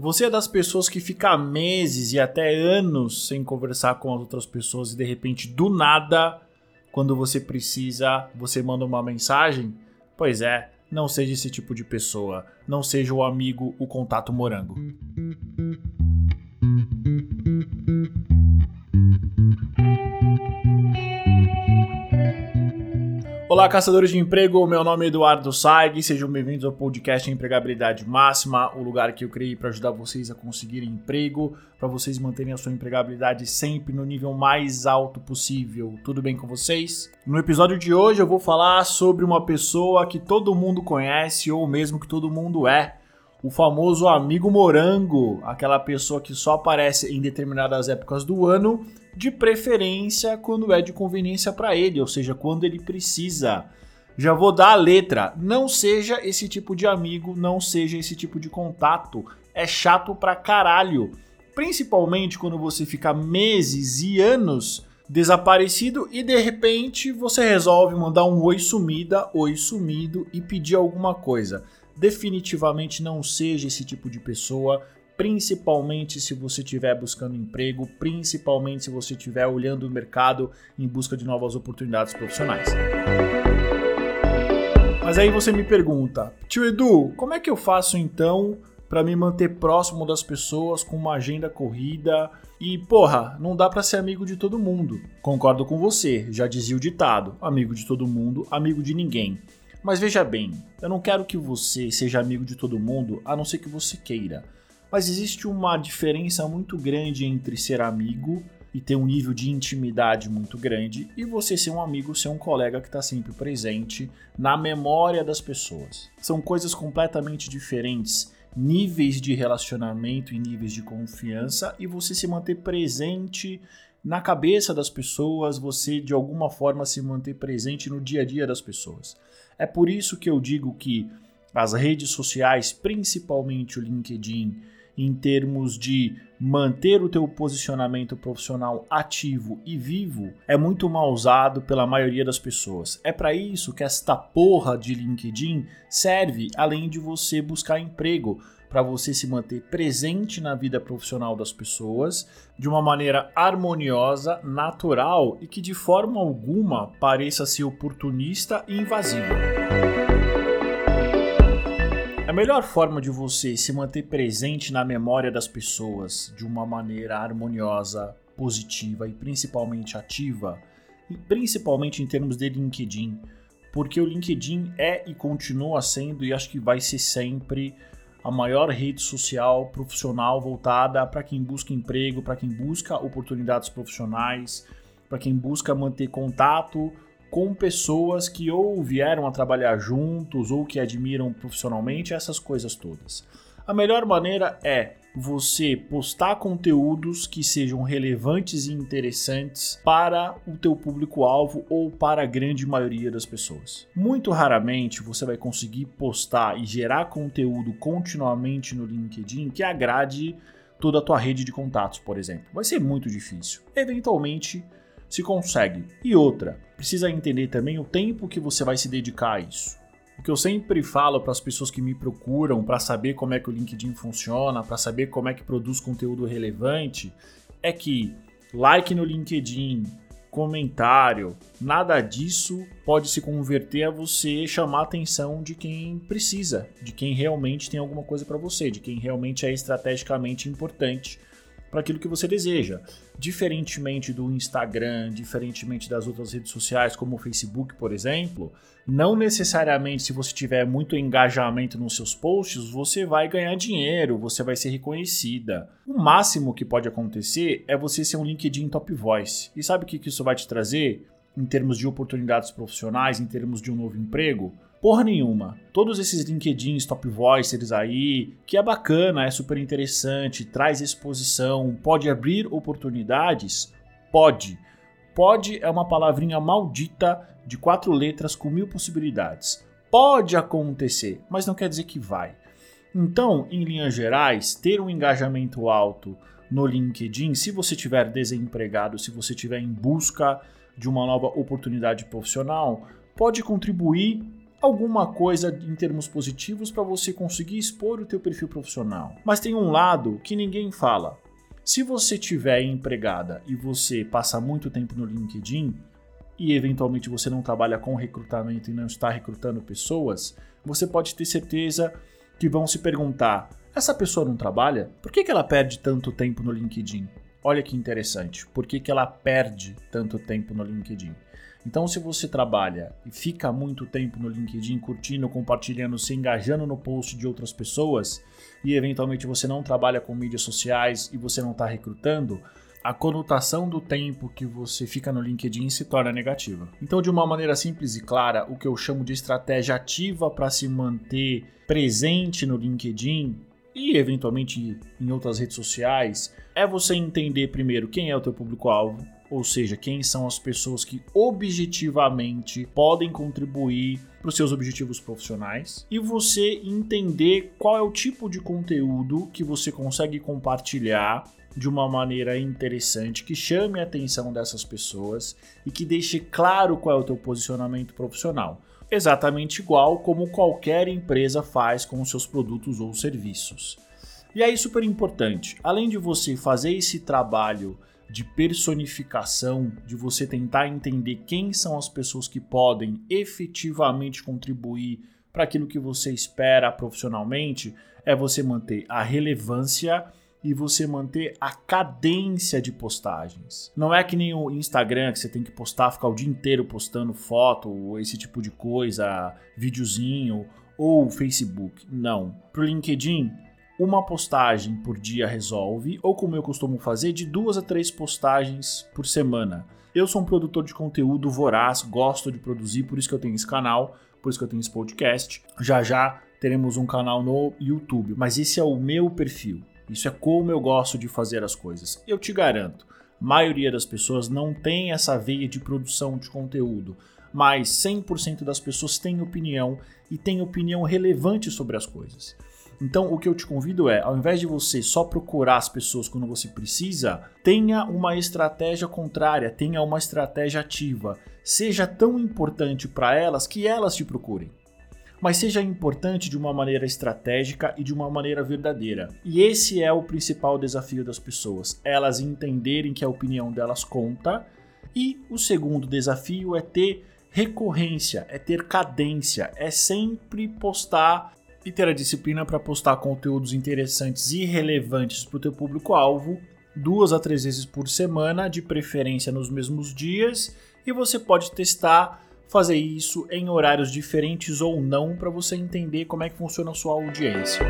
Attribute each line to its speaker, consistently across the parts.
Speaker 1: Você é das pessoas que fica meses e até anos sem conversar com as outras pessoas e de repente do nada, quando você precisa, você manda uma mensagem? Pois é, não seja esse tipo de pessoa. Não seja o amigo, o contato morango. Olá, caçadores de emprego. Meu nome é Eduardo Saig. Sejam bem-vindos ao podcast Empregabilidade Máxima, o lugar que eu criei para ajudar vocês a conseguirem emprego, para vocês manterem a sua empregabilidade sempre no nível mais alto possível. Tudo bem com vocês? No episódio de hoje eu vou falar sobre uma pessoa que todo mundo conhece ou mesmo que todo mundo é. O famoso amigo morango, aquela pessoa que só aparece em determinadas épocas do ano de preferência quando é de conveniência para ele, ou seja, quando ele precisa. Já vou dar a letra. Não seja esse tipo de amigo, não seja esse tipo de contato. É chato pra caralho. Principalmente quando você fica meses e anos desaparecido e de repente você resolve mandar um oi sumida, oi sumido e pedir alguma coisa. Definitivamente não seja esse tipo de pessoa principalmente se você estiver buscando emprego, principalmente se você estiver olhando o mercado em busca de novas oportunidades profissionais. Mas aí você me pergunta, tio Edu, como é que eu faço então para me manter próximo das pessoas com uma agenda corrida? E porra, não dá para ser amigo de todo mundo. Concordo com você, já dizia o ditado: amigo de todo mundo, amigo de ninguém. Mas veja bem, eu não quero que você seja amigo de todo mundo, a não ser que você queira. Mas existe uma diferença muito grande entre ser amigo e ter um nível de intimidade muito grande e você ser um amigo, ser um colega que está sempre presente na memória das pessoas. São coisas completamente diferentes, níveis de relacionamento e níveis de confiança e você se manter presente na cabeça das pessoas, você de alguma forma se manter presente no dia a dia das pessoas. É por isso que eu digo que as redes sociais, principalmente o LinkedIn, em termos de manter o teu posicionamento profissional ativo e vivo é muito mal usado pela maioria das pessoas. É para isso que esta porra de LinkedIn serve, além de você buscar emprego, para você se manter presente na vida profissional das pessoas de uma maneira harmoniosa, natural e que de forma alguma pareça ser oportunista e invasiva. A melhor forma de você se manter presente na memória das pessoas de uma maneira harmoniosa, positiva e principalmente ativa, e principalmente em termos de LinkedIn, porque o LinkedIn é e continua sendo e acho que vai ser sempre a maior rede social profissional voltada para quem busca emprego, para quem busca oportunidades profissionais, para quem busca manter contato com pessoas que ou vieram a trabalhar juntos ou que admiram profissionalmente, essas coisas todas. A melhor maneira é você postar conteúdos que sejam relevantes e interessantes para o teu público-alvo ou para a grande maioria das pessoas. Muito raramente você vai conseguir postar e gerar conteúdo continuamente no LinkedIn que agrade toda a tua rede de contatos, por exemplo. Vai ser muito difícil. Eventualmente se consegue. E outra, precisa entender também o tempo que você vai se dedicar a isso. O que eu sempre falo para as pessoas que me procuram para saber como é que o LinkedIn funciona, para saber como é que produz conteúdo relevante, é que like no LinkedIn, comentário, nada disso pode se converter a você chamar a atenção de quem precisa, de quem realmente tem alguma coisa para você, de quem realmente é estrategicamente importante para aquilo que você deseja. Diferentemente do Instagram, diferentemente das outras redes sociais, como o Facebook, por exemplo, não necessariamente se você tiver muito engajamento nos seus posts, você vai ganhar dinheiro, você vai ser reconhecida. O máximo que pode acontecer é você ser um LinkedIn Top Voice. E sabe o que isso vai te trazer? Em termos de oportunidades profissionais, em termos de um novo emprego, Porra nenhuma. Todos esses LinkedIns, top voicers aí, que é bacana, é super interessante, traz exposição, pode abrir oportunidades? Pode. Pode é uma palavrinha maldita de quatro letras com mil possibilidades. Pode acontecer, mas não quer dizer que vai. Então, em linhas gerais, ter um engajamento alto no LinkedIn, se você estiver desempregado, se você estiver em busca de uma nova oportunidade profissional, pode contribuir alguma coisa em termos positivos para você conseguir expor o teu perfil profissional. Mas tem um lado que ninguém fala. Se você tiver empregada e você passa muito tempo no LinkedIn e eventualmente você não trabalha com recrutamento e não está recrutando pessoas, você pode ter certeza que vão se perguntar: essa pessoa não trabalha? Por que, que ela perde tanto tempo no LinkedIn? Olha que interessante. Por que, que ela perde tanto tempo no LinkedIn? Então, se você trabalha e fica muito tempo no LinkedIn curtindo, compartilhando, se engajando no post de outras pessoas e eventualmente você não trabalha com mídias sociais e você não está recrutando, a conotação do tempo que você fica no LinkedIn se torna negativa. Então, de uma maneira simples e clara, o que eu chamo de estratégia ativa para se manter presente no LinkedIn e eventualmente em outras redes sociais é você entender primeiro quem é o teu público-alvo, ou seja, quem são as pessoas que objetivamente podem contribuir para os seus objetivos profissionais e você entender qual é o tipo de conteúdo que você consegue compartilhar de uma maneira interessante que chame a atenção dessas pessoas e que deixe claro qual é o teu posicionamento profissional. Exatamente igual como qualquer empresa faz com os seus produtos ou serviços. E aí, super importante, além de você fazer esse trabalho de personificação, de você tentar entender quem são as pessoas que podem efetivamente contribuir para aquilo que você espera profissionalmente, é você manter a relevância e você manter a cadência de postagens. Não é que nem o Instagram que você tem que postar, ficar o dia inteiro postando foto, ou esse tipo de coisa, videozinho, ou Facebook. Não. Pro LinkedIn, uma postagem por dia resolve, ou como eu costumo fazer, de duas a três postagens por semana. Eu sou um produtor de conteúdo voraz, gosto de produzir, por isso que eu tenho esse canal, por isso que eu tenho esse podcast. Já já teremos um canal no YouTube, mas esse é o meu perfil. Isso é como eu gosto de fazer as coisas. Eu te garanto, a maioria das pessoas não tem essa veia de produção de conteúdo, mas 100% das pessoas têm opinião e têm opinião relevante sobre as coisas. Então, o que eu te convido é, ao invés de você só procurar as pessoas quando você precisa, tenha uma estratégia contrária, tenha uma estratégia ativa. Seja tão importante para elas que elas te procurem. Mas seja importante de uma maneira estratégica e de uma maneira verdadeira. E esse é o principal desafio das pessoas: elas entenderem que a opinião delas conta. E o segundo desafio é ter recorrência, é ter cadência, é sempre postar e ter a disciplina para postar conteúdos interessantes e relevantes para o teu público-alvo duas a três vezes por semana, de preferência nos mesmos dias, e você pode testar fazer isso em horários diferentes ou não para você entender como é que funciona a sua audiência.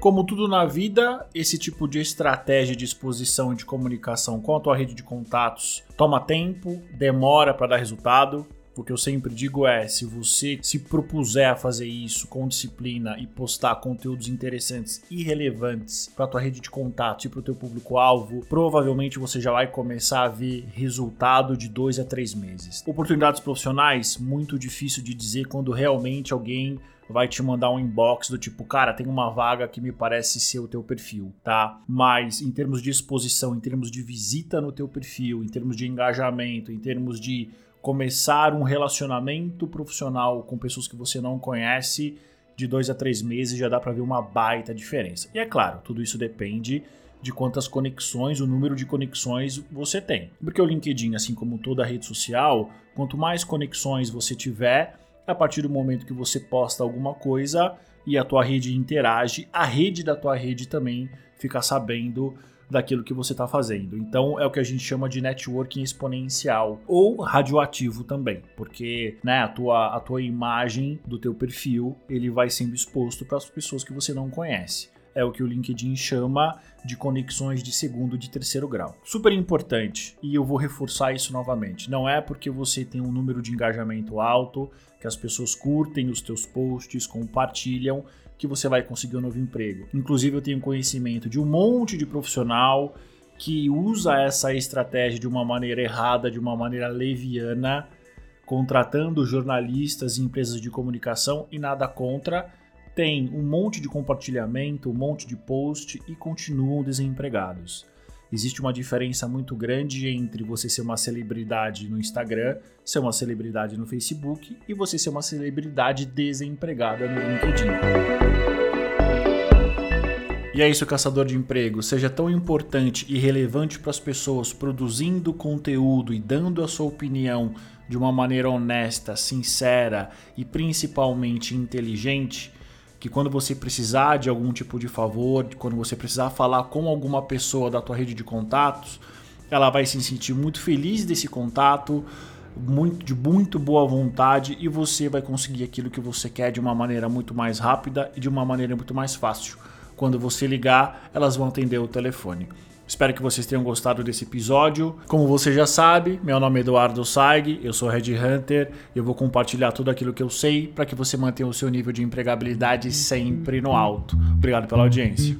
Speaker 1: Como tudo na vida, esse tipo de estratégia de exposição e de comunicação com a tua rede de contatos toma tempo, demora para dar resultado, o que eu sempre digo é: se você se propuser a fazer isso com disciplina e postar conteúdos interessantes e relevantes para tua rede de contatos e para o teu público-alvo, provavelmente você já vai começar a ver resultado de dois a três meses. Oportunidades profissionais, muito difícil de dizer quando realmente alguém vai te mandar um inbox do tipo, cara, tem uma vaga que me parece ser o teu perfil, tá? Mas em termos de exposição, em termos de visita no teu perfil, em termos de engajamento, em termos de começar um relacionamento profissional com pessoas que você não conhece de dois a três meses já dá para ver uma baita diferença. E é claro, tudo isso depende de quantas conexões, o número de conexões você tem. Porque o LinkedIn, assim como toda rede social, quanto mais conexões você tiver, a partir do momento que você posta alguma coisa e a tua rede interage, a rede da tua rede também fica sabendo daquilo que você está fazendo. Então é o que a gente chama de networking exponencial ou radioativo também, porque né, a, tua, a tua imagem do teu perfil ele vai sendo exposto para as pessoas que você não conhece. É o que o LinkedIn chama de conexões de segundo de terceiro grau. Super importante, e eu vou reforçar isso novamente. Não é porque você tem um número de engajamento alto, que as pessoas curtem os teus posts, compartilham, que você vai conseguir um novo emprego. Inclusive, eu tenho conhecimento de um monte de profissional que usa essa estratégia de uma maneira errada, de uma maneira leviana, contratando jornalistas e empresas de comunicação e nada contra, tem um monte de compartilhamento, um monte de post e continuam desempregados. Existe uma diferença muito grande entre você ser uma celebridade no Instagram, ser uma celebridade no Facebook e você ser uma celebridade desempregada no LinkedIn. E é isso, caçador de emprego. Seja tão importante e relevante para as pessoas produzindo conteúdo e dando a sua opinião de uma maneira honesta, sincera e principalmente inteligente que quando você precisar de algum tipo de favor, quando você precisar falar com alguma pessoa da tua rede de contatos, ela vai se sentir muito feliz desse contato, muito, de muito boa vontade e você vai conseguir aquilo que você quer de uma maneira muito mais rápida e de uma maneira muito mais fácil. Quando você ligar, elas vão atender o telefone. Espero que vocês tenham gostado desse episódio. Como você já sabe, meu nome é Eduardo Saig, eu sou Red Hunter e eu vou compartilhar tudo aquilo que eu sei para que você mantenha o seu nível de empregabilidade sempre no alto. Obrigado pela audiência.